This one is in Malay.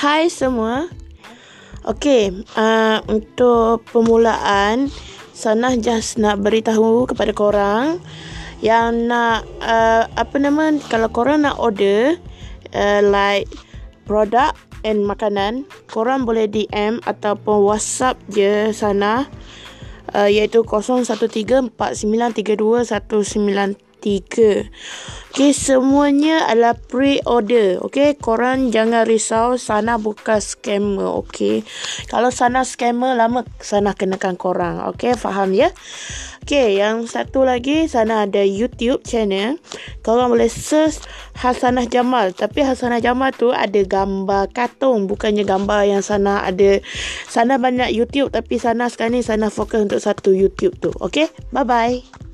Hai semua. Okey, uh, untuk permulaan Sanah just nak beritahu kepada korang yang nak uh, apa nama kalau korang nak order uh, like produk and makanan, korang boleh DM ataupun WhatsApp je sana uh, iaitu 0134932193. Okey, semuanya adalah pre-order. Okey, korang jangan risau. Sana bukan scammer. Okey, kalau sana scammer, lama sana kenakan korang. Okey, faham ya? Okey, yang satu lagi, sana ada YouTube channel. Korang boleh search Hasanah Jamal. Tapi Hasanah Jamal tu ada gambar katung. Bukannya gambar yang sana ada. Sana banyak YouTube. Tapi sana sekarang ni sana fokus untuk satu YouTube tu. Okey, bye-bye.